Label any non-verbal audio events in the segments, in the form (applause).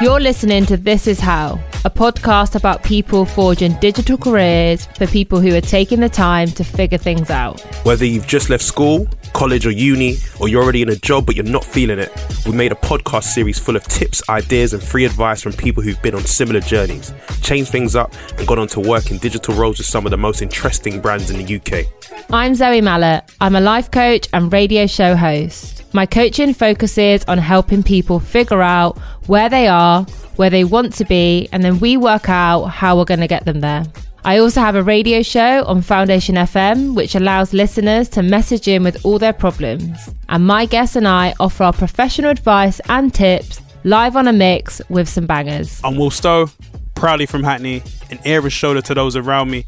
You're listening to This Is How, a podcast about people forging digital careers for people who are taking the time to figure things out. Whether you've just left school, college, or uni, or you're already in a job but you're not feeling it, we made a podcast series full of tips, ideas, and free advice from people who've been on similar journeys, changed things up, and gone on to work in digital roles with some of the most interesting brands in the UK. I'm Zoe Mallet. I'm a life coach and radio show host. My coaching focuses on helping people figure out where they are, where they want to be, and then we work out how we're going to get them there. I also have a radio show on Foundation FM, which allows listeners to message in with all their problems. And my guests and I offer our professional advice and tips live on a mix with some bangers. I'm Will Stowe, proudly from Hackney, an air and shoulder to those around me.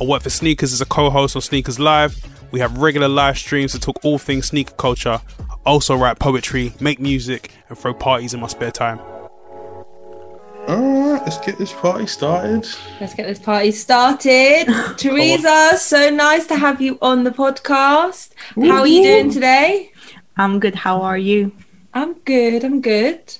I work for Sneakers as a co host on Sneakers Live. We have regular live streams to talk all things sneaker culture also write poetry, make music, and throw parties in my spare time. All right, let's get this party started. Let's get this party started. (laughs) Teresa, so nice to have you on the podcast. How are you doing today? I'm good. How are you? I'm good. I'm good.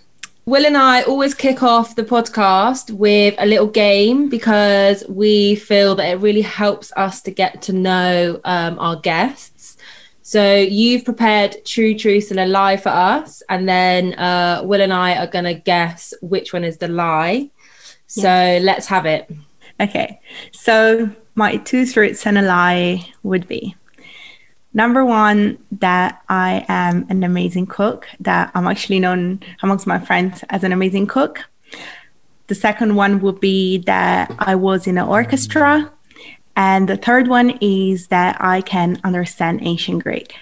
Will and I always kick off the podcast with a little game because we feel that it really helps us to get to know um, our guests. So you've prepared True Truths and a Lie for us, and then uh, Will and I are going to guess which one is the lie. So yes. let's have it. Okay. So my two truths and a lie would be number one, that I am an amazing cook, that I'm actually known amongst my friends as an amazing cook. The second one would be that I was in an orchestra and the third one is that I can understand ancient Greek.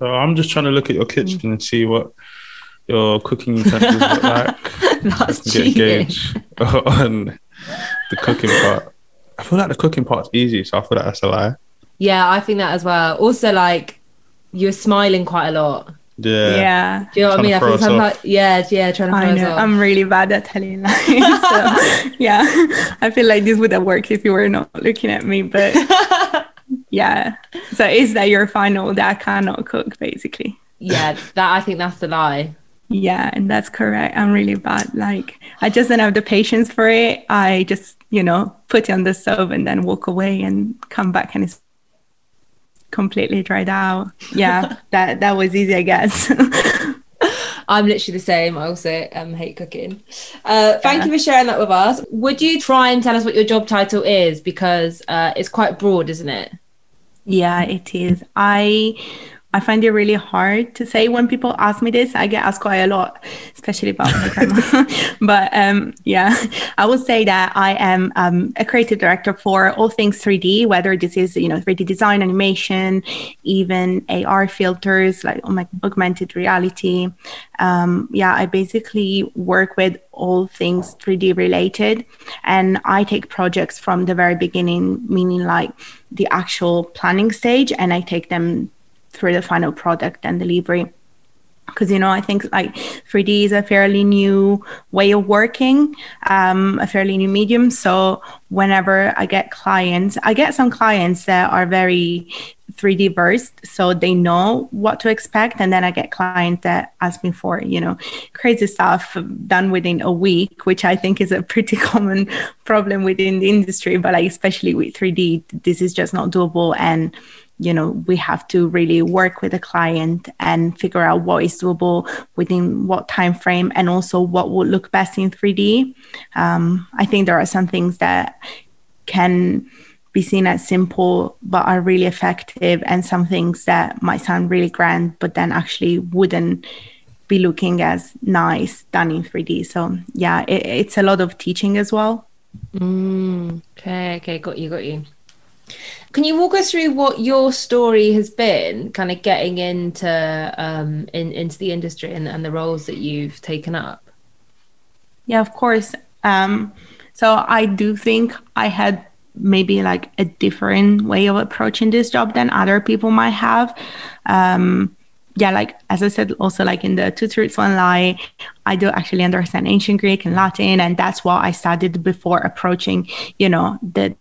So I'm just trying to look at your kitchen mm. and see what your cooking (laughs) utensils look like. That's get gauge (laughs) on the cooking part. I feel like the cooking part's easy, so I feel like that's a lie. Yeah, I think that as well. Also, like you're smiling quite a lot. Yeah. Yeah. Do you know what I mean? I think sometimes, yeah, yeah, trying to. I know. I'm really bad at telling lies. so, (laughs) yeah, I feel like this would have worked if you were not looking at me, but (laughs) yeah. So is that your final? That I cannot cook, basically. Yeah, that I think that's the lie. Yeah, and that's correct. I'm really bad. Like I just don't have the patience for it. I just, you know, put it on the stove and then walk away and come back and it's completely dried out. Yeah, (laughs) that that was easy, I guess. (laughs) I'm literally the same. I also um, hate cooking. Uh, thank yeah. you for sharing that with us. Would you try and tell us what your job title is because uh, it's quite broad, isn't it? Yeah, it is. I I find it really hard to say when people ask me this. I get asked quite a lot, especially about my (laughs) grandma. (laughs) but um, yeah, (laughs) I will say that I am um, a creative director for all things 3D, whether this is you know 3D design, animation, even AR filters like augmented reality. Um, yeah, I basically work with all things 3D related, and I take projects from the very beginning, meaning like the actual planning stage, and I take them through the final product and delivery. Because you know i think like 3d is a fairly new way of working um, a fairly new medium. So whenever i get clients i get some clients that are very 3d versed so they know what to expect. And then i get clients that ask me for you know crazy stuff done within a week which i think is a (laughs) pretty common problem within the industry but like especially with 3d this is just not doable. And you know we have to really work with the client and figure out what is doable within what time frame and also what would look best in 3d um, i think there are some things that can be seen as simple but are really effective and some things that might sound really grand but then actually wouldn't be looking as nice done in 3d so yeah it, it's a lot of teaching as well. Mm, okay okay got you got you can you walk us through what your story has been, kind of getting into um, in, into the industry and, and the roles that you've taken up? Yeah, of course. Um, so I do think I had maybe like a different way of approaching this job than other people might have. Um, yeah, like as I said, also like in the two truths one lie, I do actually understand ancient Greek and Latin, and that's what I studied before approaching, you know, the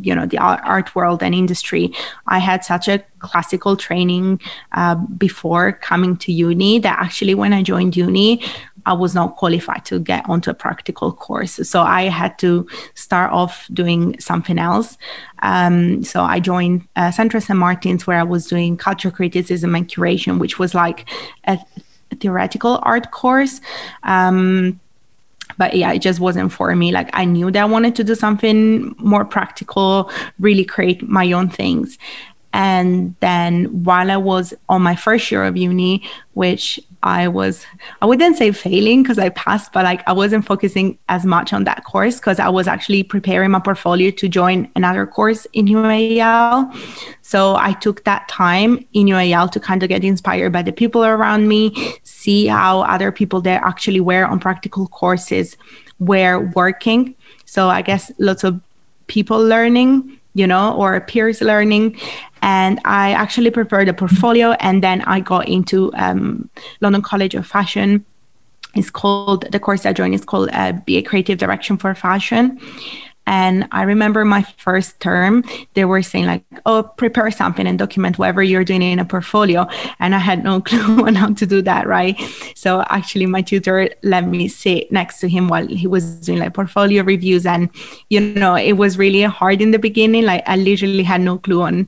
you know the art world and industry i had such a classical training uh, before coming to uni that actually when i joined uni I was not qualified to get onto a practical course. So I had to start off doing something else. Um, so I joined uh, Central St. Martin's where I was doing culture criticism and curation, which was like a theoretical art course. Um, but yeah, it just wasn't for me. Like I knew that I wanted to do something more practical, really create my own things. And then while I was on my first year of uni, which I was, I wouldn't say failing because I passed, but like I wasn't focusing as much on that course because I was actually preparing my portfolio to join another course in UAL. So I took that time in UAL to kind of get inspired by the people around me, see how other people that actually were on practical courses were working. So I guess lots of people learning you know, or peers learning. And I actually prepared a portfolio and then I got into um, London College of Fashion. It's called, the course I joined is called uh, a Creative Direction for Fashion. And I remember my first term, they were saying like, oh, prepare something and document whatever you're doing in a portfolio. And I had no (laughs) clue on how to do that, right? So actually my tutor let me sit next to him while he was doing like portfolio reviews. And, you know, it was really hard in the beginning. Like I literally had no clue on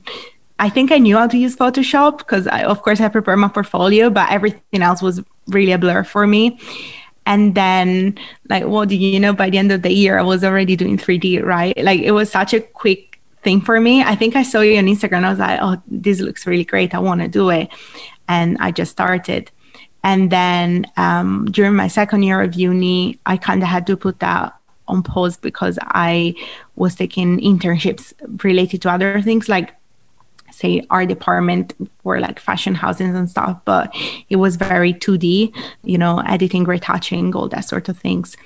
I think I knew how to use Photoshop because I, of course I prepared my portfolio, but everything else was really a blur for me. And then, like, what do you know? By the end of the year, I was already doing 3D, right? Like, it was such a quick thing for me. I think I saw you on Instagram. I was like, oh, this looks really great. I want to do it. And I just started. And then um, during my second year of uni, I kind of had to put that on pause because I was taking internships related to other things like say our department were like fashion houses and stuff, but it was very 2D, you know, editing, retouching, all that sort of things.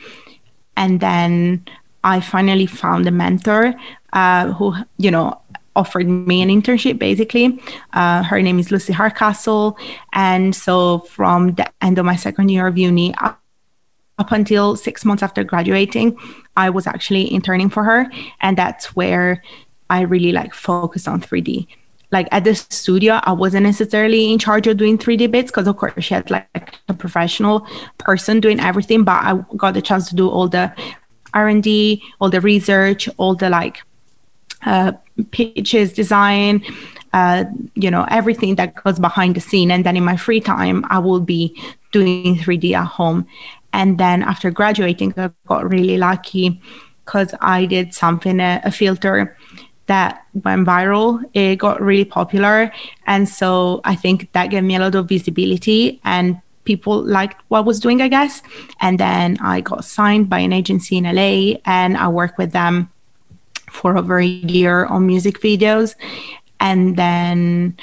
And then I finally found a mentor uh, who, you know, offered me an internship basically. Uh, her name is Lucy Hardcastle. And so from the end of my second year of uni, up until six months after graduating, I was actually interning for her. And that's where I really like focused on 3D like at the studio, I wasn't necessarily in charge of doing 3D bits because, of course, she had like a professional person doing everything. But I got the chance to do all the R&D, all the research, all the like uh, pitches, design, uh, you know, everything that goes behind the scene. And then in my free time, I will be doing 3D at home. And then after graduating, I got really lucky because I did something, a, a filter that went viral. It got really popular. And so I think that gave me a lot of visibility and people liked what I was doing, I guess. And then I got signed by an agency in LA and I worked with them for over a year on music videos. And then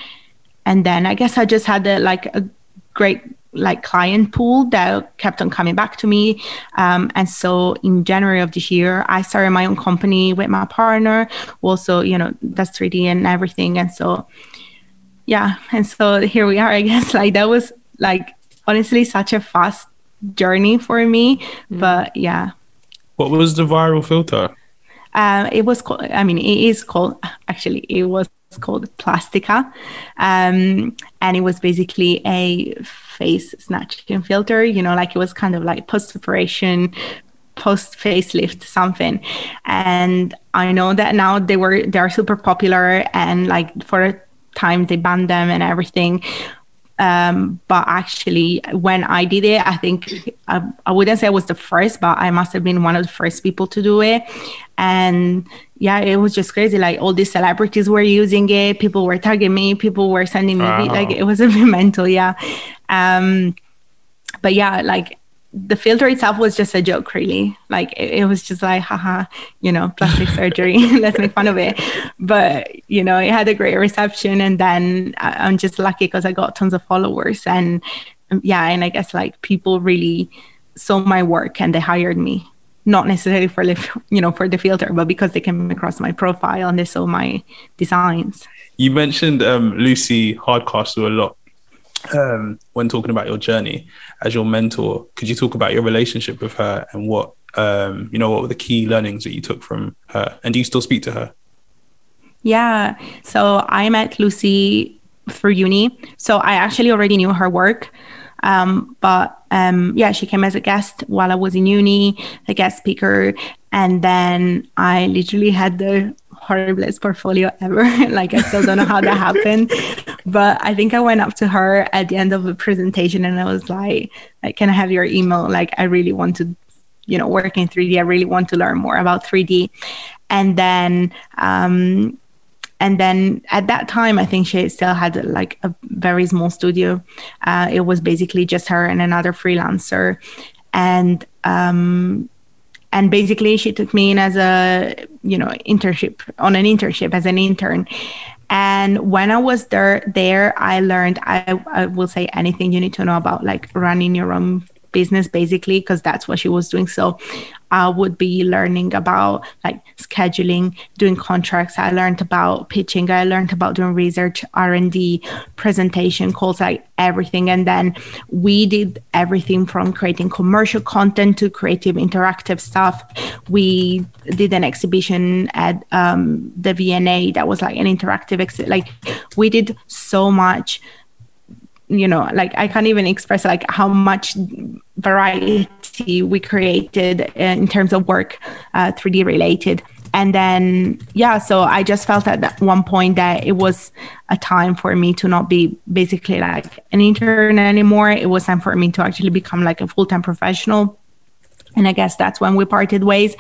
and then I guess I just had like a great like client pool that kept on coming back to me. Um, and so in January of this year, I started my own company with my partner. Also, you know, that's 3D and everything. And so, yeah. And so here we are, I (laughs) guess. Like that was like honestly such a fast journey for me. Mm. But yeah. What was the viral filter? Uh, it was called, I mean, it is called, actually, it was called Plastica. Um, and it was basically a face snatching filter, you know, like it was kind of like post operation, post facelift something. And I know that now they were, they are super popular and like for a time they banned them and everything. Um, but actually, when I did it, I think I, I, wouldn't say I was the first, but I must have been one of the first people to do it. And yeah, it was just crazy. Like all these celebrities were using it. People were tagging me. People were sending me wow. like it was a bit mental. Yeah. Um, but yeah, like the filter itself was just a joke, really. Like it, it was just like, haha, you know, plastic (laughs) surgery. (laughs) Let's make fun of it. But you know, it had a great reception, and then I'm just lucky because I got tons of followers, and um, yeah, and I guess like people really saw my work and they hired me not necessarily for the you know for the filter but because they came across my profile and they saw my designs you mentioned um, lucy hardcastle a lot um, when talking about your journey as your mentor could you talk about your relationship with her and what um, you know what were the key learnings that you took from her and do you still speak to her Yeah. So I met Lucy through uni. So I actually already knew her work. Um, but um, yeah, she came as a guest while I was in uni, a guest speaker. And then I literally had the horriblest portfolio ever. (laughs) like I still don't know how that happened. But I think I went up to her at the end of the presentation and I was like, like, can I have your email? Like I really want to, you know, work in 3D. I really want to learn more about 3D. And then um and then at that time i think she still had like a very small studio uh, it was basically just her and another freelancer and um, and basically she took me in as a you know internship on an internship as an intern. And when i was there there i learned i, I will say anything you need to know about like running your own business basically because that's what she was doing so I would be learning about like scheduling, doing contracts. I learned about pitching. I learned about doing research, R and D, presentation calls, like everything. And then we did everything from creating commercial content to creative interactive stuff. We did an exhibition at um, the V&A that was like an interactive. Ex- like we did so much you know like i can't even express like how much variety we created in terms of work uh, 3d related. And then yeah so i just felt at that one point that it was a time for me to not be basically like an intern anymore. It was time for me to actually become like a full-time professional and i guess that's when we parted ways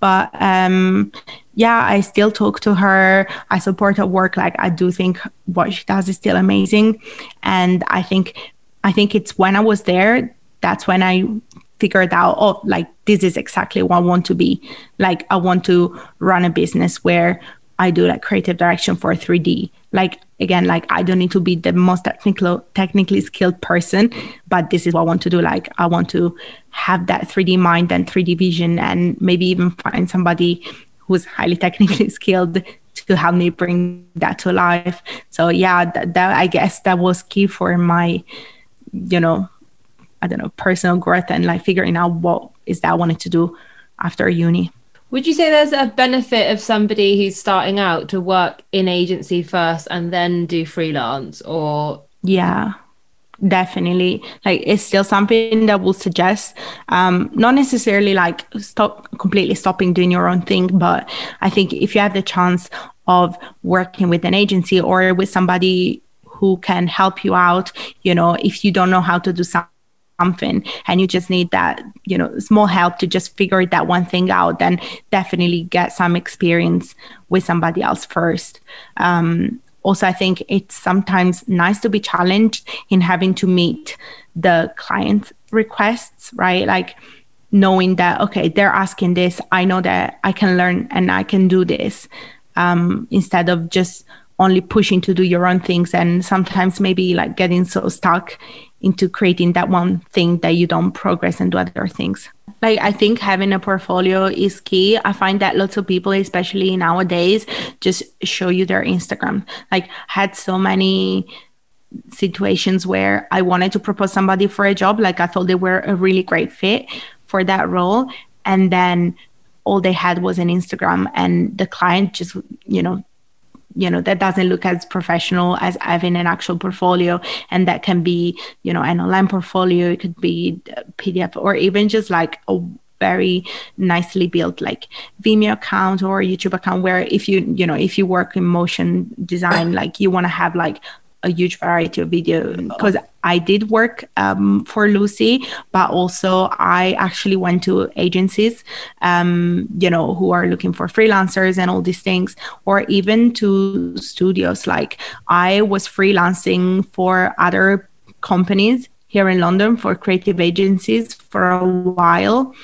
but um yeah, I still talk to her. I support her work. Like I do think what she does is still amazing. And I think I think it's when I was there, that's when I figured out, oh, like this is exactly what I want to be. Like I want to run a business where I do like creative direction for 3D. Like again, like I don't need to be the most technical technically skilled person, but this is what I want to do. Like I want to have that 3D mind and 3D vision and maybe even find somebody who's highly (laughs) technically skilled to help me bring that to life. So yeah, that, that I guess that was key for my, you know, I don't know, personal growth and like figuring out what is that I wanted to do after uni. Would you say there's a benefit of somebody who's starting out to work in agency first and then do freelance or? Yeah definitely. Like it's still something that will suggest um not necessarily like stop completely stopping doing your own thing but i think if you have the chance of working with an agency or with somebody who can help you out you know if you don't know how to do something something and you just need that you know small help to just figure that one thing out then definitely get some experience with somebody else first um, also, I think it's sometimes nice to be challenged in having to meet the client's requests, right? Like knowing that, okay, they're asking this, I know that I can learn and I can do this um, instead of just only pushing to do your own things and sometimes maybe like getting so stuck into creating that one thing that you don't progress and do other things. Like i think having a portfolio is key. I find that lots of people especially nowadays just show you their instagram. Like had so many situations where i wanted to propose somebody for a job like i thought they were a really great fit for that role. And then all they had was an instagram and the client just you know you know that doesn't look as professional as having an actual portfolio and that can be you know an online portfolio. It could be pdf or even just like a very nicely built like vimeo account or youtube account where if you you know if you work in motion design like you want to have like a huge variety of video because I did work um, for Lucy, but also I actually went to agencies, um, you know, who are looking for freelancers and all these things, or even to studios. Like I was freelancing for other companies here in London for creative agencies for a while,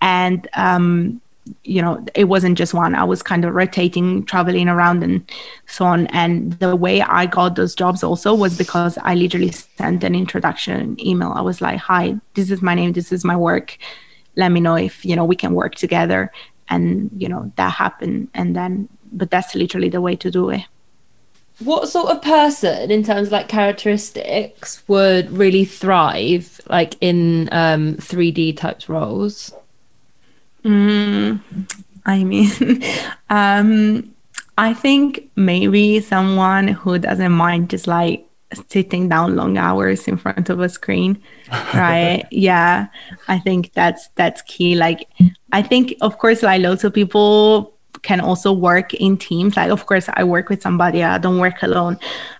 and um, you know it wasn't just one. I was kind of rotating traveling around and so on. And the way i got those jobs also was because i literally sent an introduction email. I was like hi this is my name. This is my work. Let me know if you know we can work together. And you know that happened. And then but that's literally the way to do it. What sort of person in terms of like characteristics would really thrive like in um 3d types roles Mm, I mean, (laughs) um, I think maybe someone who doesn't mind just like sitting down long hours in front of a screen (laughs) right? Yeah i think that's that's key. Like i think of course like lots of people can also work in teams. Like of course i work with somebody i don't work alone.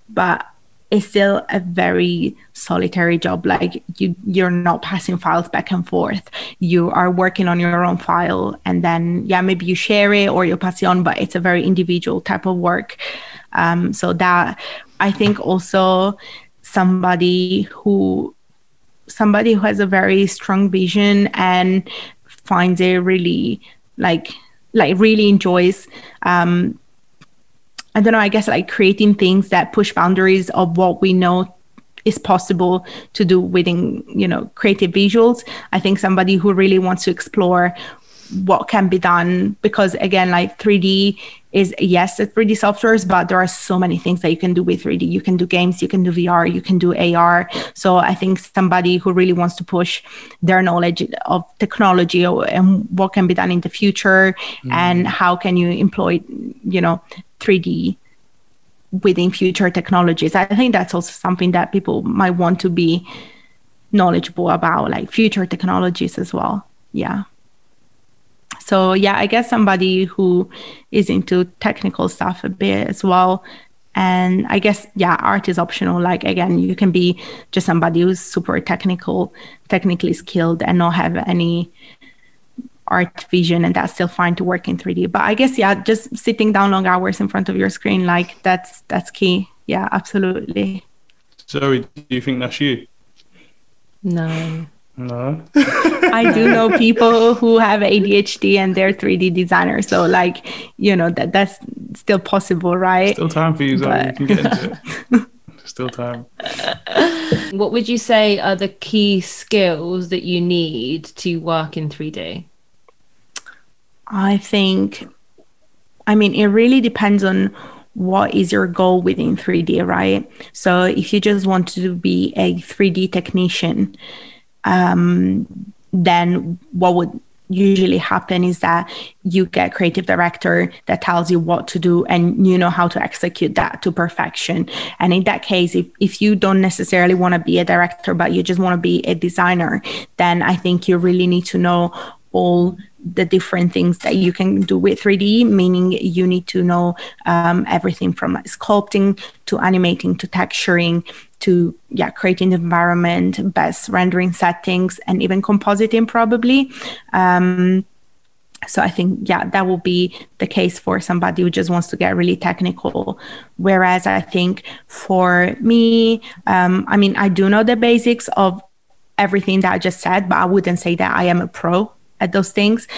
But it's still a very solitary job. Like you you're not passing files back and forth. You are working on your own file and then yeah maybe you share it or you pass it on but it's a very individual type of work. Um, so that I think also somebody who somebody who has a very strong vision and finds it really like like really enjoys um I don't know, I guess like creating things that push boundaries of what we know is possible to do within, you know, creative visuals. I think somebody who really wants to explore what can be done because again like 3d is yes the 3d softwares but there are so many things that you can do with 3d you can do games you can do vr you can do ar so i think somebody who really wants to push their knowledge of technology and what can be done in the future mm. and how can you employ you know 3d within future technologies i think that's also something that people might want to be knowledgeable about like future technologies as well yeah so yeah, I guess somebody who is into technical stuff a bit as well. And I guess yeah, art is optional. Like again, you can be just somebody who's super technical, technically skilled, and not have any art vision, and that's still fine to work in 3D. But I guess yeah, just sitting down long hours in front of your screen, like that's that's key. Yeah, absolutely. Zoe, do you think that's you? No. No. I do know people who have ADHD and they're 3D designers. So like, you know, that that's still possible, right? Still time for you, Zoe. But... You can get into it. Still time. What would you say are the key skills that you need to work in 3D? I think I mean it really depends on what is your goal within 3D, right? So if you just want to be a 3D technician, um, then what would usually happen is that you get creative director that tells you what to do and you know how to execute that to perfection and in that case if, if you don't necessarily want to be a director but you just want to be a designer then i think you really need to know all the different things that you can do with 3D, meaning you need to know um, everything from sculpting to animating to texturing to yeah creating the environment, best rendering settings, and even compositing probably. Um, so I think yeah that will be the case for somebody who just wants to get really technical. Whereas I think for me, um, I mean I do know the basics of everything that I just said, but I wouldn't say that I am a pro at those things.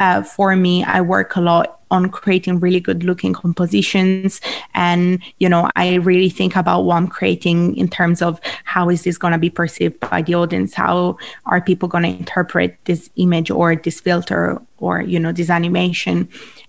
Uh, for me, I work a lot on creating really good looking compositions. And, you know, I really think about what I'm creating in terms of how is this going to be perceived by the audience? How are people going to interpret this image or this filter or, you know, this animation?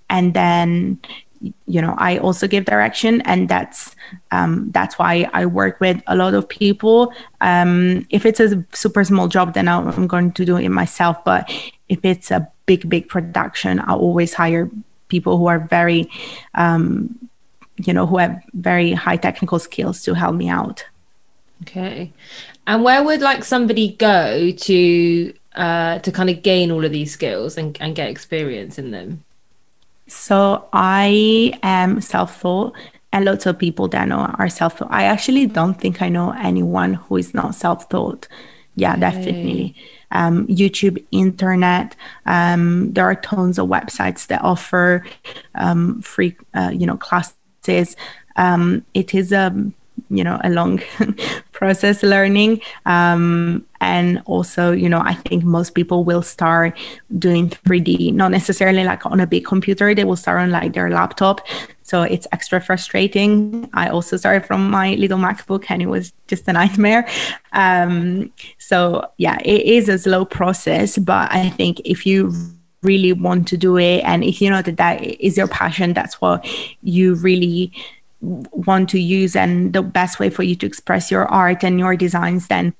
And then, you know i also give direction and that's um, that's why i work with a lot of people. Um, if it's a super small job then i'm going to do it myself but if it's a big big production i always hire people who are very um, you know who have very high technical skills to help me out. Okay. And where would like somebody go to uh, to kind of gain all of these skills and, and get experience in them so I am self-taught and lots of people that know are self-taught. I actually don't think I know anyone who is not self-taught. Yeah, okay. definitely. Um, YouTube, internet. Um, there are tons of websites that offer um, free, uh, you know, classes. Um, it is a you know a long (laughs) process learning. Um, and also you know i think most people will start doing 3d not necessarily like on a big computer they will start on like their laptop. So it's extra frustrating. I also started from my little macbook and it was just a nightmare. Um, so yeah it is a slow process but i think if you really want to do it and if you know that that is your passion that's what you really want to use and the best way for you to express your art and your designs then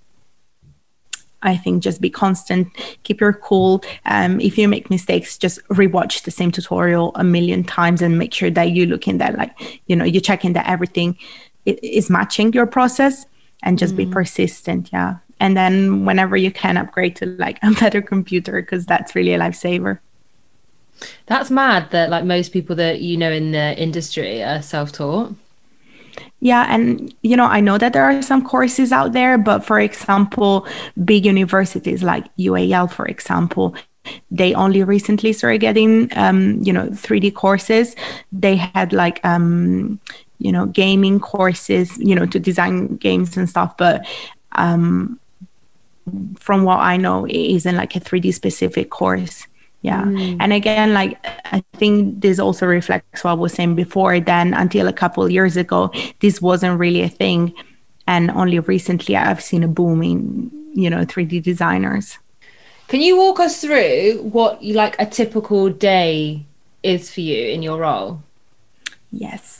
I think just be constant, keep your cool. Um, if you make mistakes, just rewatch the same tutorial a million times and make sure that you look in that, like, you know, you check in that everything is matching your process and just mm. be persistent. Yeah. And then whenever you can upgrade to like (laughs) a better computer, because that's really a lifesaver. That's mad that like most people that you know in the industry are self taught. Yeah, and you know, I know that there are some courses out there, but for example, big universities like UAL, for example, they only recently started getting um, you know 3D courses. They had like um, you know gaming courses, you know, to design games and stuff, but um, from what I know, it isn't like a 3D specific course yeah. Mm. and again like i think this also reflects what i was saying before then until a couple years ago this wasn't really a thing. And only recently i've seen a boom in you know 3d designers. Can you walk us through what like a typical day is for you in your role? Yes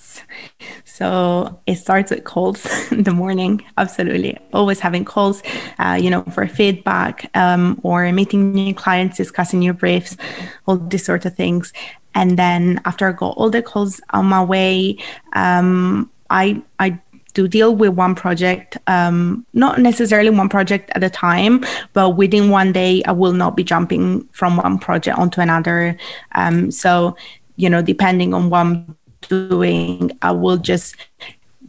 so it starts with calls (laughs) in the morning. Absolutely. Always having calls, uh, you know, for feedback um, or meeting new clients, discussing new briefs, all these sort of things. And then after I got all the calls on my way, um, I, I do deal with one project, um, not necessarily one project at a time, but within one day, I will not be jumping from one project onto another. Um, so, you know, depending on I'm doing, I will just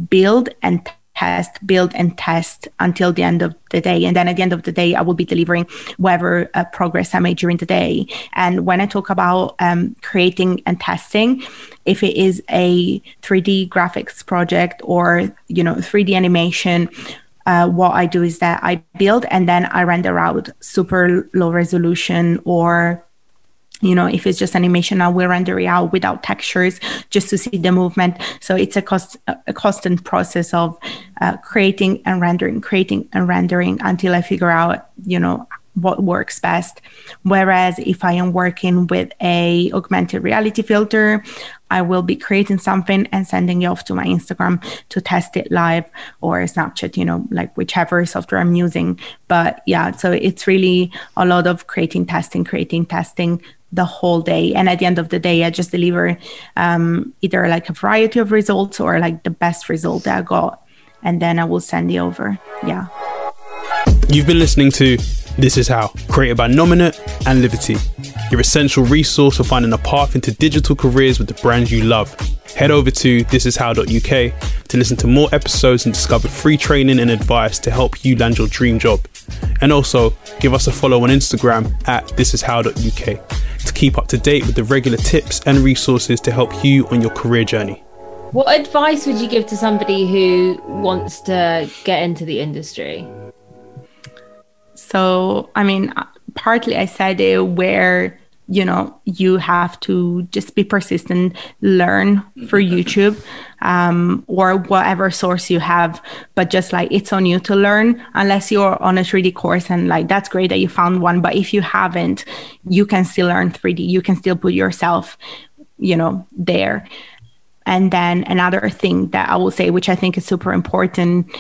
build and test, build and test until the end of the day. And then at the end of the day, I will be delivering whatever uh, progress I made during the day. And when I talk about um, creating and testing, if it is a 3D graphics project or, you know, 3D animation, uh, what I do is that I build and then I render out super low resolution or you know if it's just animation i will render it out without textures just to see the movement. So it's a cost a constant process of uh, creating and rendering creating and rendering until i figure out you know what works best. Whereas if i am working with a augmented reality filter i will be creating something and sending it off to my instagram to test it live or snapchat you know like whichever software i'm using. But yeah so it's really a lot of creating testing creating testing the whole day. And at the end of the day, I just deliver um, either like a variety of results or like the best result that I got. And then I will send it over. Yeah. You've been listening to This Is How, created by Nominet and Livity, your essential resource for finding a path into digital careers with the brands you love. Head over to thisishow.uk to listen to more episodes and discover free training and advice to help you land your dream job. And also, give us a follow on Instagram at thisishow.uk to keep up to date with the regular tips and resources to help you on your career journey. What advice would you give to somebody who wants to get into the industry? So, I mean, partly I said it where you know you have to just be persistent learn for youtube um, or whatever source you have. But just like it's on you to learn unless you're on a 3d course and like that's great that you found one. But if you haven't you can still learn 3d you can still put yourself you know there. And then another thing that i will say which i think is super important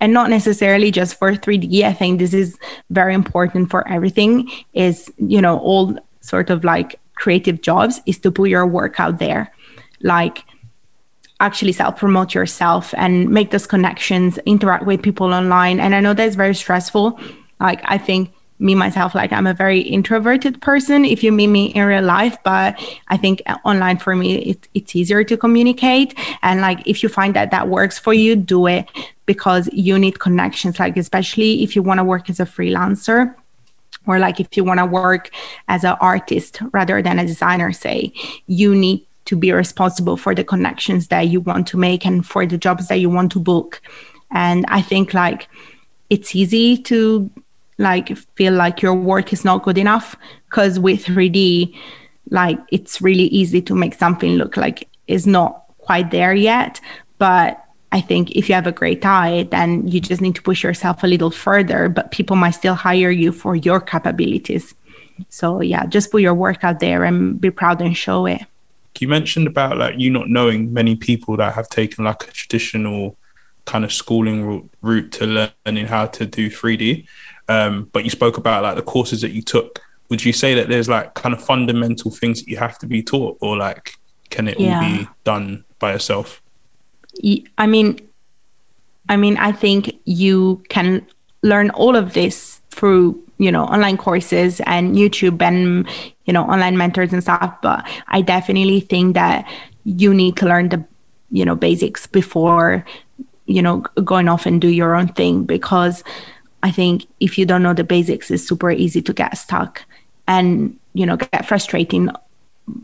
and not necessarily just for 3D. I think this is very important for everything is, you know, all sort of like creative jobs is to put your work out there. Like actually self promote yourself and make those connections interact with people online. And i know that's very stressful. Like i think me myself like i'm a very introverted person if you meet me in real life. But i think uh, online for me it, it's easier to communicate. And like if you find that that works for you do it. Because you need connections. Like especially if you want to work as a freelancer or like if you want to work as an artist rather than a designer say you need to be responsible for the connections that you want to make and for the jobs that you want to book. And i think like it's easy to like feel like your work is not good enough because with 3d like it's really easy to make something look like it's not quite there yet. But I think if you have a great eye, then you just need to push yourself a little further, but people might still hire you for your capabilities. So yeah, just put your work out there and be proud and show it. You mentioned about like you not knowing many people that have taken like a traditional kind of schooling route to learning how to do 3D. Um, but you spoke about like the courses that you took. Would you say that there's like kind of fundamental things that you have to be taught, or like can it Yeah. all be done by yourself? I mean, I mean, I think you can learn all of this through you know online courses and YouTube and you know online mentors and stuff. But I definitely think that you need to learn the you know basics before you know going off and do your own thing because I think if you don't know the basics, it's super easy to get stuck and you know get frustrating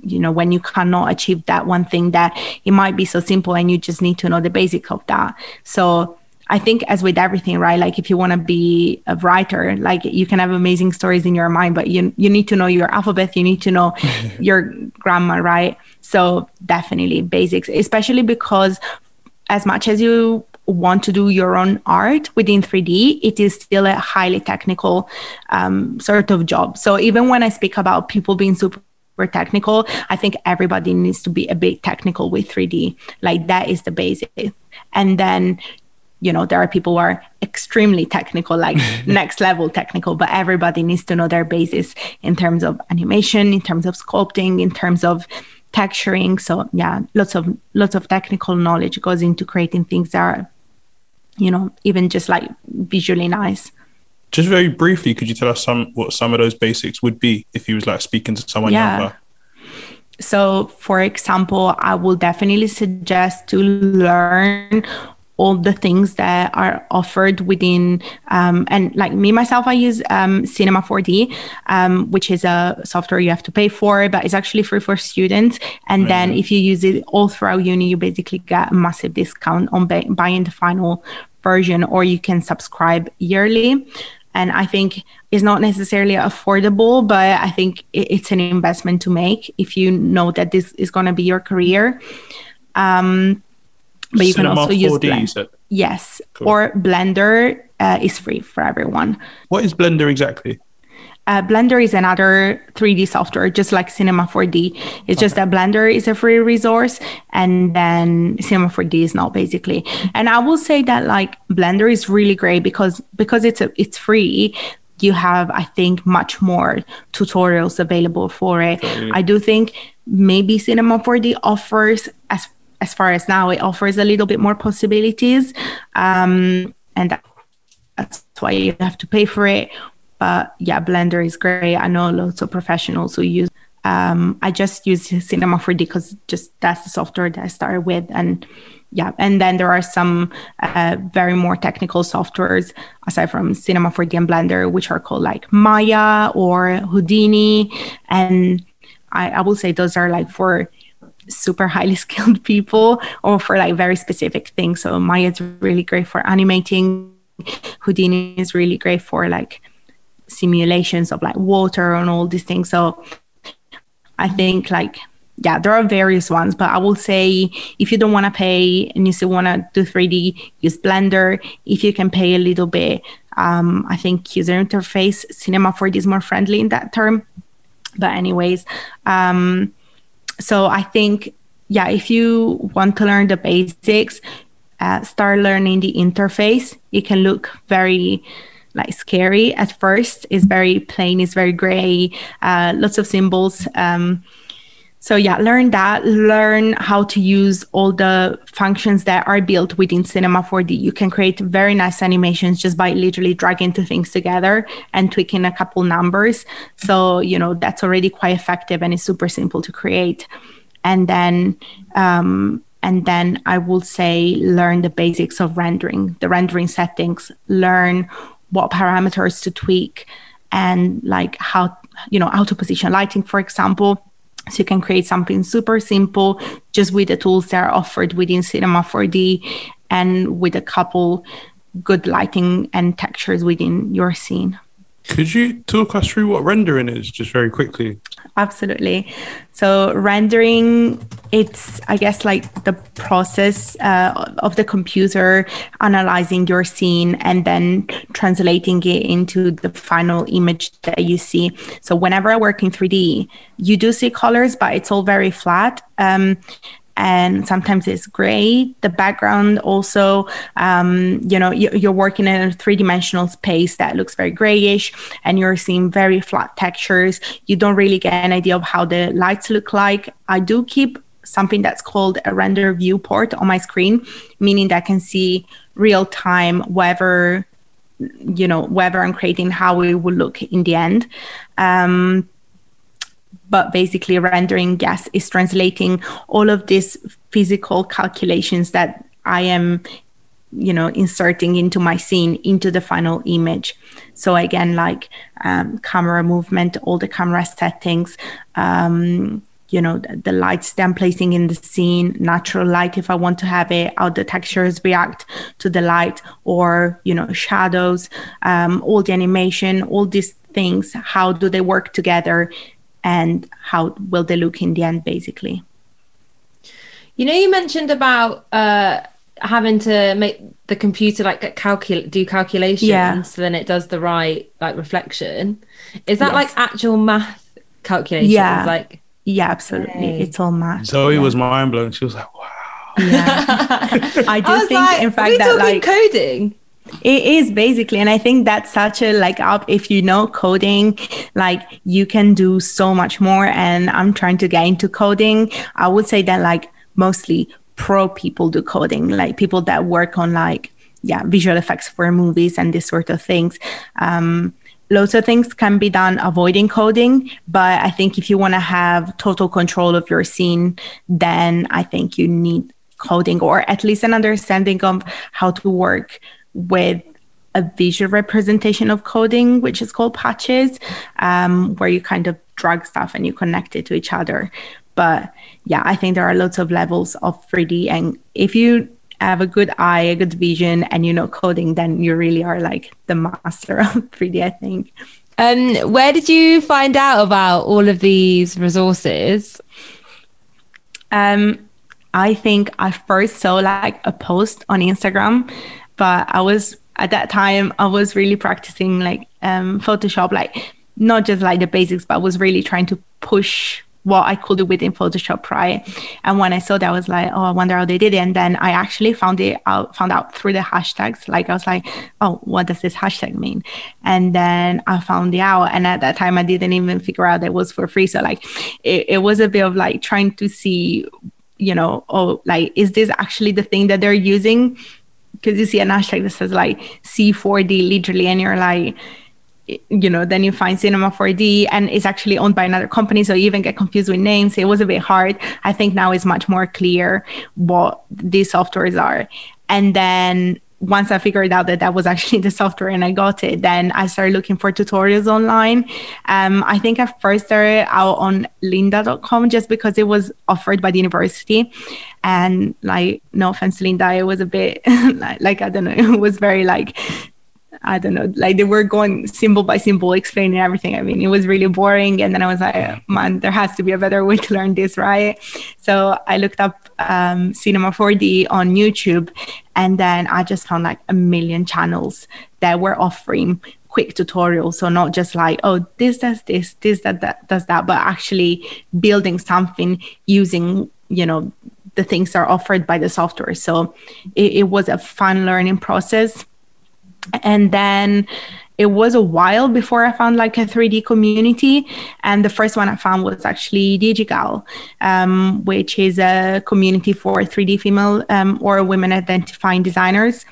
you know when you cannot achieve that one thing that it might be so simple and you just need to know the basics of that so i think as with everything right like if you want to be a writer like you can have amazing stories in your mind but you you need to know your alphabet you need to know (laughs) your grammar right so definitely basics especially because as much as you want to do your own art within 3D, it is still a highly technical um, sort of job. So even when I speak about people being super technical, I think everybody needs to be a bit technical with 3D. Like that is the basic. And then, you know, there are people who are extremely technical, like (laughs) next level technical, but everybody needs to know their basis in terms of animation, in terms of sculpting, in terms of texturing. So yeah, lots of lots of technical knowledge goes into creating things that are, you know, even just like visually nice. Just very briefly, could you tell us some what some of those basics would be if you was like speaking to someone Yeah. younger? So, for example, I will definitely suggest to learn all the things that are offered within um, and like me myself i use um, cinema 4d um, which is a software you have to pay for but it's actually free for students and then if you use it all throughout uni you basically get a massive discount on bu- buying the final version or you can subscribe yearly and I think it's not necessarily affordable, but I think it's an investment to make if you know that this is going to be your career. Um, but you Cinema can also use 4D, you Blend- said. yes, Cool. or Blender uh, is free for everyone. What is Blender exactly? Uh, Blender is another 3D software, just like Cinema 4D. It's just that Blender is a free resource, and then Cinema 4D is not basically. And I will say that like Blender is really great because because it's a, it's free. You have, I think, much more tutorials available for it. I do think maybe Cinema 4D offers as as far as now it offers a little bit more possibilities, um, and that's why you have to pay for it. But yeah, Blender is great. I know lots of professionals who use. Um, I just use Cinema 4D because just that's the software that I started with, and yeah, and then there are some uh, very more technical softwares aside from Cinema 4D and Blender, which are called like Maya or Houdini, and I, I will say those are like for super highly (laughs) skilled people or for like very specific things. So Maya is really great for animating. Houdini is really great for like simulations of like water and all these things. So I think like yeah, there are various ones, but I will say if you don't want to pay and you still want to do 3D, use Blender. If you can pay a little bit, um, I think user interface Cinema 4D is more friendly in that term. But anyways, um, so I think yeah, if you want to learn the basics, uh, start learning the interface. It can look very like scary at first. It's very plain. It's very gray. Uh, lots of symbols. Um, so yeah, learn that. Learn how to use all the functions that are built within Cinema 4D. You can create very nice animations just by literally dragging two things together and tweaking a couple numbers. So you know that's already quite effective and it's super simple to create. And then um, and then I will say learn the basics of rendering, the rendering settings. Learn what parameters to tweak and like how you know how to position lighting, for example so you can create something super simple just with the tools that are offered within Cinema 4D and with a couple good lighting and textures within your scene. Could you talk us through what rendering is, just very quickly? Absolutely. So rendering, it's I guess like the process uh, of the computer analyzing your scene and then translating it into the final image that you see. So whenever I work in 3D, you do see colors, but it's all very flat. Um, and sometimes it's gray. The background also, um, you know, you're working in a three dimensional space that looks very grayish and you're seeing very flat textures. You don't really get an idea of how the lights look like. I do keep something that's called a render viewport on my screen, meaning that I can see real time whether you know whether I'm creating how it will look in the end. Um, but basically rendering gas is translating all of these physical calculations that i am you know inserting into my scene into the final image. So again like um, camera movement all the camera settings um, you know the, the lights that i'm placing in the scene natural light if i want to have it how the textures react to the light or you know shadows um, all the animation all these things how do they work together and how will they look in the end basically. You know you mentioned about uh having to make the computer like calculate do calculations yeah. so then it does the right like reflection. Is that yes. like actual math calculations? Yeah. Like yeah absolutely. It's all math. Zoe yeah. was mind blown she was like wow. Yeah. (laughs) I do I think like, in fact that like coding it is basically, and I think that's such a like up. If you know coding, like you can do so much more. And I'm trying to get into coding. I would say that like mostly pro people do coding, like people that work on like yeah visual effects for movies and this sort of things. Um, lots of things can be done avoiding coding but i think if you want to have total control of your scene then i think you need coding or at least an understanding of how to work with a visual representation of coding, which is called patches, um, where you kind of drag stuff and you connect it to each other. But yeah, I think there are lots of levels of 3D. And if you have a good eye, a good vision, and you know coding, then you really are like the master (laughs) of 3D, I think. Um, where did you find out about all of these resources? Um, I think I first saw like a post on Instagram but I was at that time I was really practicing like um, Photoshop, like not just like the basics, but I was really trying to push what I could do within Photoshop, right? And when I saw that, I was like, oh, I wonder how they did it. And then I actually found it out, found out through the hashtags. Like I was like, oh, what does this hashtag mean? And then I found it out. And at that time, I didn't even figure out that it was for free. So like, it, it was a bit of like trying to see, you know, oh, like, is this actually the thing that they're using? Because you see an hashtag that says like C4D literally, and you're like, you know, then you find Cinema 4D, and it's actually owned by another company, so you even get confused with names. It was a bit hard. I think now it's much more clear what these softwares are, and then once I figured out that that was actually the software and I got it, then I started looking for tutorials online. Um, I think I first started out on lynda.com just because it was offered by the university. And like, no offense, Lynda, it was a bit like, (laughs) like I don't know, (laughs) it was very like I don't know, like they were going symbol by symbol explaining everything. I mean, it was really boring. And then I was like, man, there has to be a better way (laughs) to learn this, right? So I looked up um, Cinema 4D on YouTube, and then I just found like a million channels that were offering quick tutorials. So not just like, oh, this does this, this that, that does that, but actually building something using, you know, the things that are offered by the software. So it, it was a fun learning process and then it was a while before I found like a 3D community. And the first one I found was actually Digigal, um, which is a community for 3D female um, or women identifying designers.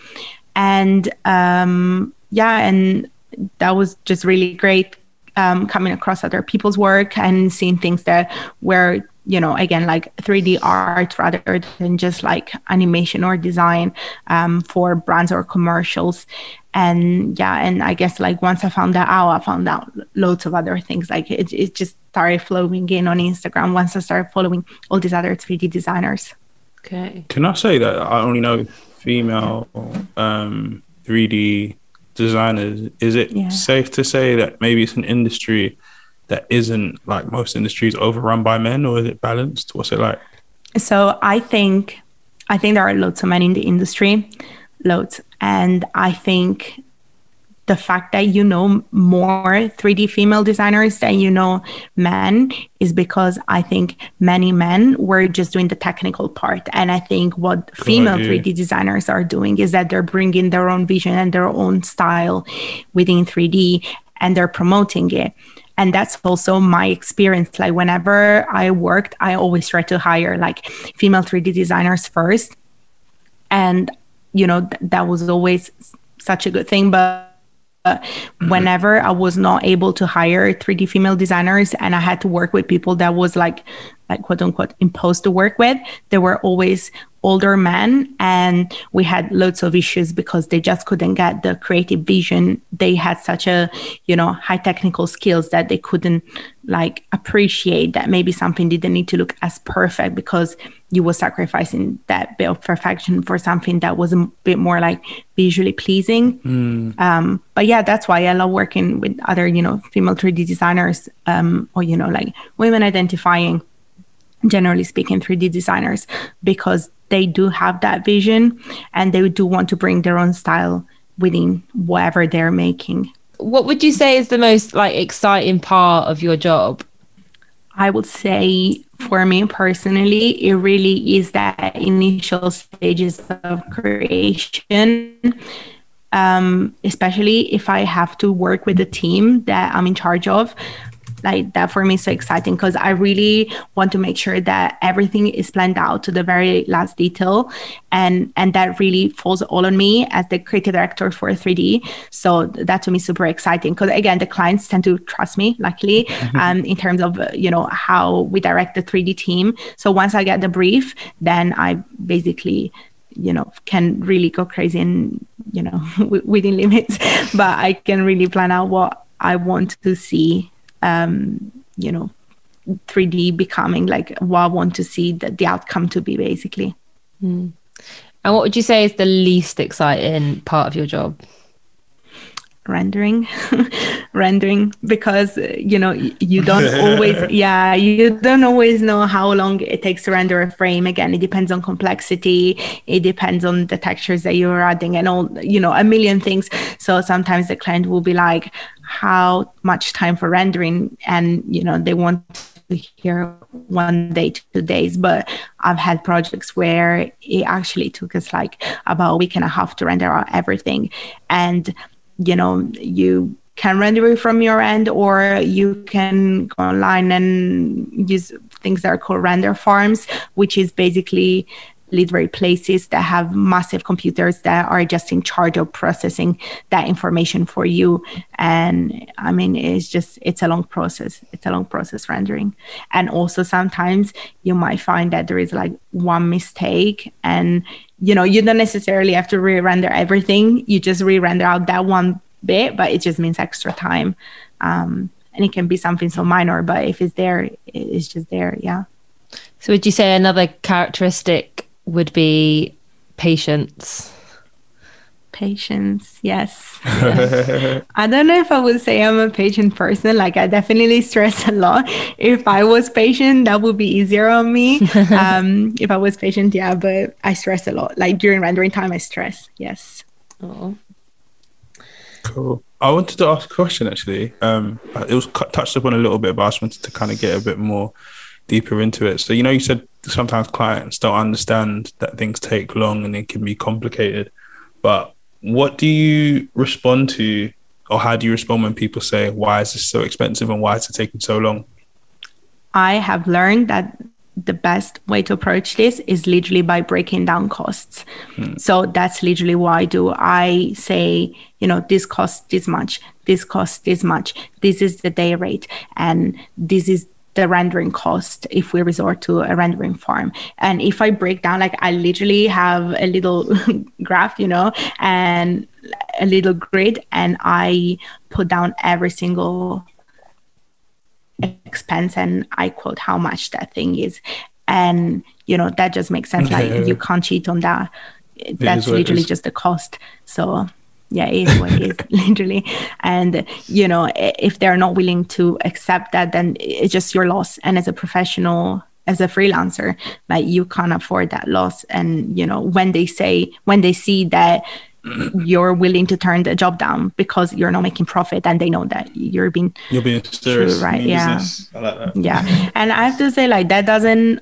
And um, yeah, and that was just really great um, coming across other people's work and seeing things that were you know again like 3d art rather than just like animation or design um, for brands or commercials and yeah and i guess like once i found that out i found out loads of other things. Like it, it just started flowing in on instagram once i started following all these other 3d designers. Okay. Can i say that i only know female um 3d designers? Is it yeah. safe to say that maybe it's an industry that isn't like most industries overrun by men or is it balanced? What's it like? So i think i think there are lots of men in the industry loads and i think the fact that you know more 3D female designers than you know men is because I think many men were just doing the technical part. And I think what oh, female 3D designers are doing is that they're bringing their own vision and their own style within 3D and they're promoting it. And that's also my experience. Like whenever I worked, I always try to hire like female 3D designers first. And, you know, th- that was always such a good thing. But Mm-hmm. whenever I was not able to hire 3D female designers and I had to work with people that was like like quote unquote imposed to work with, they were always older men and we had loads of issues because they just couldn't get the creative vision they had such a you know high technical skills that they couldn't like appreciate that maybe something didn't need to look as perfect because you were sacrificing that bit of perfection for something that was a bit more like visually pleasing mm. um, but yeah that's why i love working with other you know female 3d designers um, or you know like women identifying generally speaking 3d designers because they do have that vision and they do want to bring their own style within whatever they're making. What would you say is the most like exciting part of your job? I would say for me personally, it really is that initial stages of creation. Um, especially if I have to work with a team that I'm in charge of, like that for me is so exciting because I really want to make sure that everything is planned out to the very last detail and and that really falls all on me as the creative director for 3D. So that to me is super exciting because again the clients tend to trust me luckily mm-hmm. um, in terms of you know how we direct the 3D team. So once I get the brief, then I basically you know can really go crazy and you know (laughs) within limits (laughs) but i can really plan out what i want to see um, you know 3d becoming like what i want to see the, the outcome to be basically mm. and what would you say is the least exciting part of your job rendering (laughs) rendering because you know you don't (laughs) always yeah you don't always know how long it takes to render a frame. Again it depends on complexity. It depends on the textures that you're adding and all you know a million things. So sometimes the client will be like how much time for rendering? And you know they want to hear one day two days. But i've had projects where it actually took us like about a week and a half to render out everything. And you know you can render it from your end or you can go online and use things that are called render farms which is basically literary places that have massive computers that are just in charge of processing that information for you. And i mean it's just it's a long process. It's a long process rendering. And also sometimes you might find that there is like one mistake and you know you don't necessarily have to re-render everything. You just re-render out that one bit but it just means extra time. Um, and it can be something so minor but if it's there it's just there. Yeah. So would you say another characteristic would be patience. Patience, yes. yes. (laughs) I don't know if I would say I'm a patient person. Like, I definitely stress a lot. If I was patient, that would be easier on me. (laughs) um, if I was patient, yeah, but I stress a lot. Like, during rendering time, I stress, yes. Oh. Cool. I wanted to ask a question actually. Um, it was touched upon a little bit, but I just wanted to kind of get a bit more deeper into it. So, you know, you said sometimes clients don't understand that things take long and it can be complicated. But what do you respond to, or how do you respond when people say, why is this so expensive and why is it taking so long? I have learned that the best way to approach this is literally by breaking down costs. Hmm. So that's literally what I do. I say, you know, this costs this much, this costs this much, this is the day rate, and this is the rendering cost if we resort to a rendering farm. And if I break down, like I literally have a little (laughs) graph, you know, and a little grid, and I put down every single expense and I quote how much that thing is. And, you know, that just makes sense. Like you can't cheat on that. That's literally just the cost. So yeah it is what it is (laughs) literally. And you know if they're not willing to accept that then it's just your loss. And as a professional as a freelancer like you can't afford that loss. And you know when they say when they see that (clears throat) you're willing to turn the job down because you're not making profit and they know that you're being you're being serious. true, right yeah. like yeah. And i have to say like that doesn't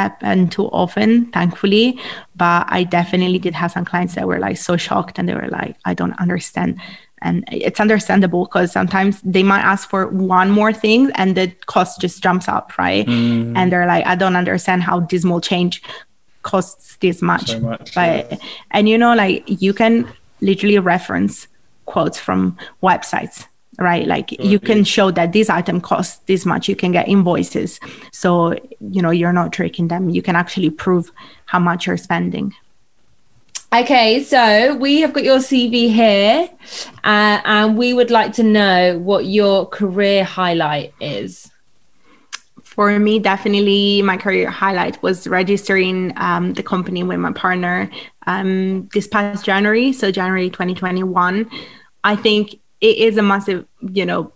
happen too often thankfully. But i definitely did have some clients that were like so shocked and they were like i don't understand. And it's understandable because sometimes they might ask for one more thing and the cost just jumps up right? Mm. and they're like i don't understand how this small change costs this much, so much but yeah. and you know like you can literally reference quotes from websites right? Like you can show that this item costs this much. You can get invoices. So you know you're not tricking them. You can actually prove how much you're spending. Okay, so we have got your CV here, uh, and we would like to know what your career highlight is. For me, definitely my career highlight was registering um, the company with my partner um, this past January, so January 2021. I think it is a massive, you know,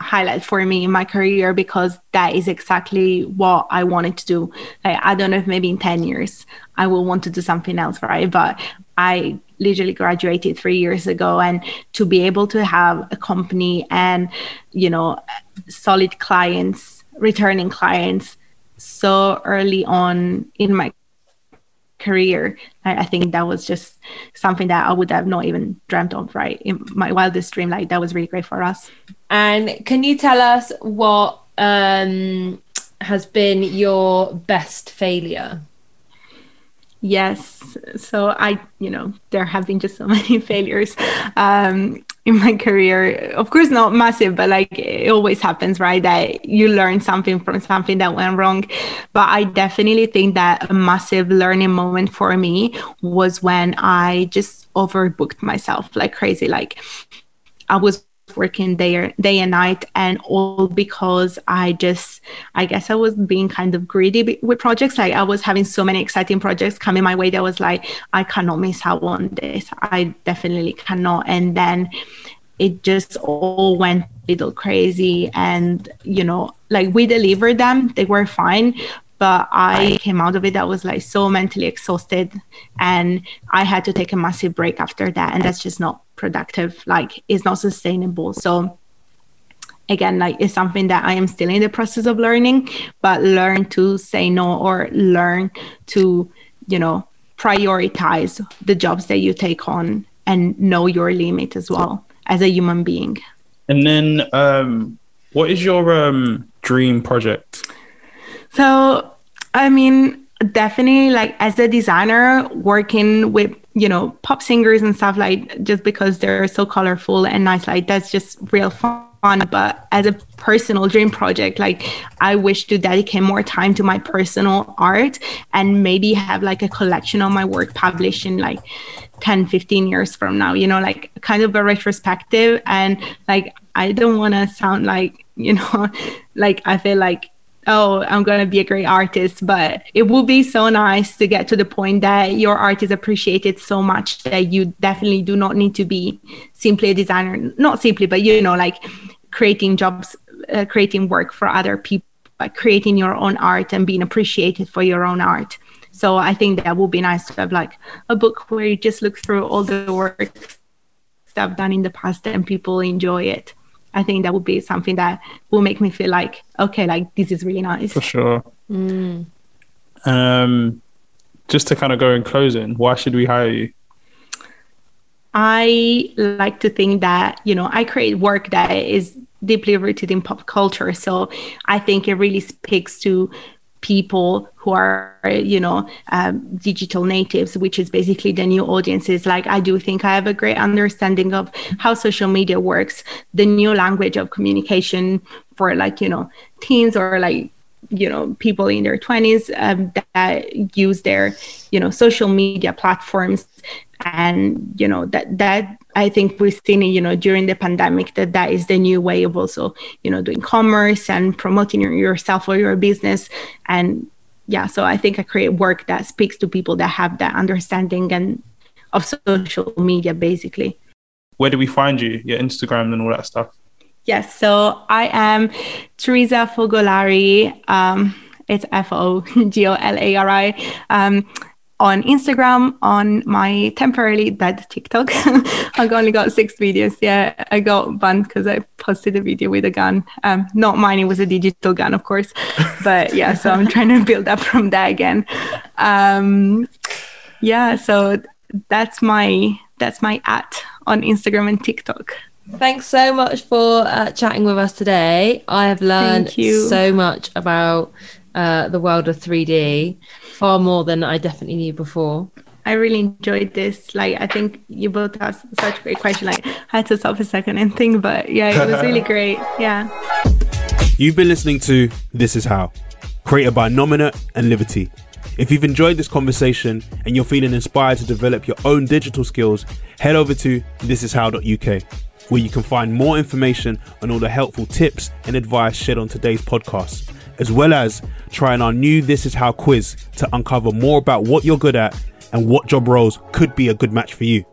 highlight for me in my career because that is exactly what I wanted to do. Like, I don't know if maybe in 10 years I will want to do something else, right? But I literally graduated three years ago and to be able to have a company and, you know, solid clients, returning clients so early on in my career I, I, think that was just something that i would have not even dreamt of right in my wildest dream like that was really great for us and can you tell us what um, has been your best failure? Yes. So I, you know, there have been just so (laughs) many failures um, in my career. Of course, not massive, but like it always happens, right? That you learn something from something that went wrong. But I definitely think that a massive learning moment for me was when I just overbooked myself like crazy. Like I was working day day and night and all because i just i guess i was being kind of greedy with projects. Like i was having so many exciting projects coming my way that was like i cannot miss out on this. I definitely cannot. And then it just all went a little crazy and you know like we delivered them. They were fine but I came out of it I was like so mentally exhausted and I had to take a massive break after that and that's just not productive like it's not sustainable. So again like it's something that I am still in the process of learning but learn to say no or learn to you know prioritize the jobs that you take on and know your limit as well as a human being. And then um what is your um dream project? So, I mean, definitely like as a designer working with you know pop singers and stuff like just because they're so colorful and nice like that's just real fun. But as a personal dream project like i wish to dedicate more time to my personal art and maybe have like a collection of my work published in like 10 15 years from now you know like kind of a retrospective. And like i don't want to sound like you know (laughs) like i feel like oh, I'm going to be a great artist. But it would be so nice to get to the point that your art is appreciated so much that you definitely do not need to be simply a designer, not simply, but you know, like creating jobs, uh, creating work for other people, but creating your own art and being appreciated for your own art. So I think that would be nice to have like a book where you just look through all the work stuff done in the past and people enjoy it. I think that would be something that will make me feel like, okay, like this is really nice. For sure. Mm. Um, just to kind of go in closing, why should we hire you? I like to think that, you know, I create work that is deeply rooted in pop culture. So I think it really speaks to people who are you know um, digital natives which is basically the new audiences. Like i do think i have a great understanding of how social media works the new language of communication for like you know teens or like you know people in their 20s um, that use their you know social media platforms. And you know that that i think we've seen you know during the pandemic that that is the new way of also you know doing commerce and promoting yourself or your business. And yeah so i think i create work that speaks to people that have that understanding and of social media basically. Where do we find you? Your instagram and all that stuff yes so i am teresa fogolari um it's f-o-g-o-l-a-r-i um on Instagram, on my temporarily dead TikTok. (laughs) I've only got six videos. Yeah, I got banned because I posted a video with a gun. Um, not mine, it was a digital gun, of course. But yeah, so I'm trying to build up from that again. Um, yeah, so that's my that's my at on Instagram and TikTok. Thanks so much for uh, chatting with us today. I have learned so much about uh, the world of 3D, far more than I definitely knew before. I really enjoyed this. Like, I think you both asked such great questions. Like, I had to stop a second and think, but yeah, it was really (laughs) great. Yeah. You've been listening to This Is How, created by Nominet and Livity. If you've enjoyed this conversation and you're feeling inspired to develop your own digital skills, head over to thisishow.uk where you can find more information on all the helpful tips and advice shared on today's podcast, as well as trying our new This Is How quiz to uncover more about what you're good at and what job roles could be a good match for you.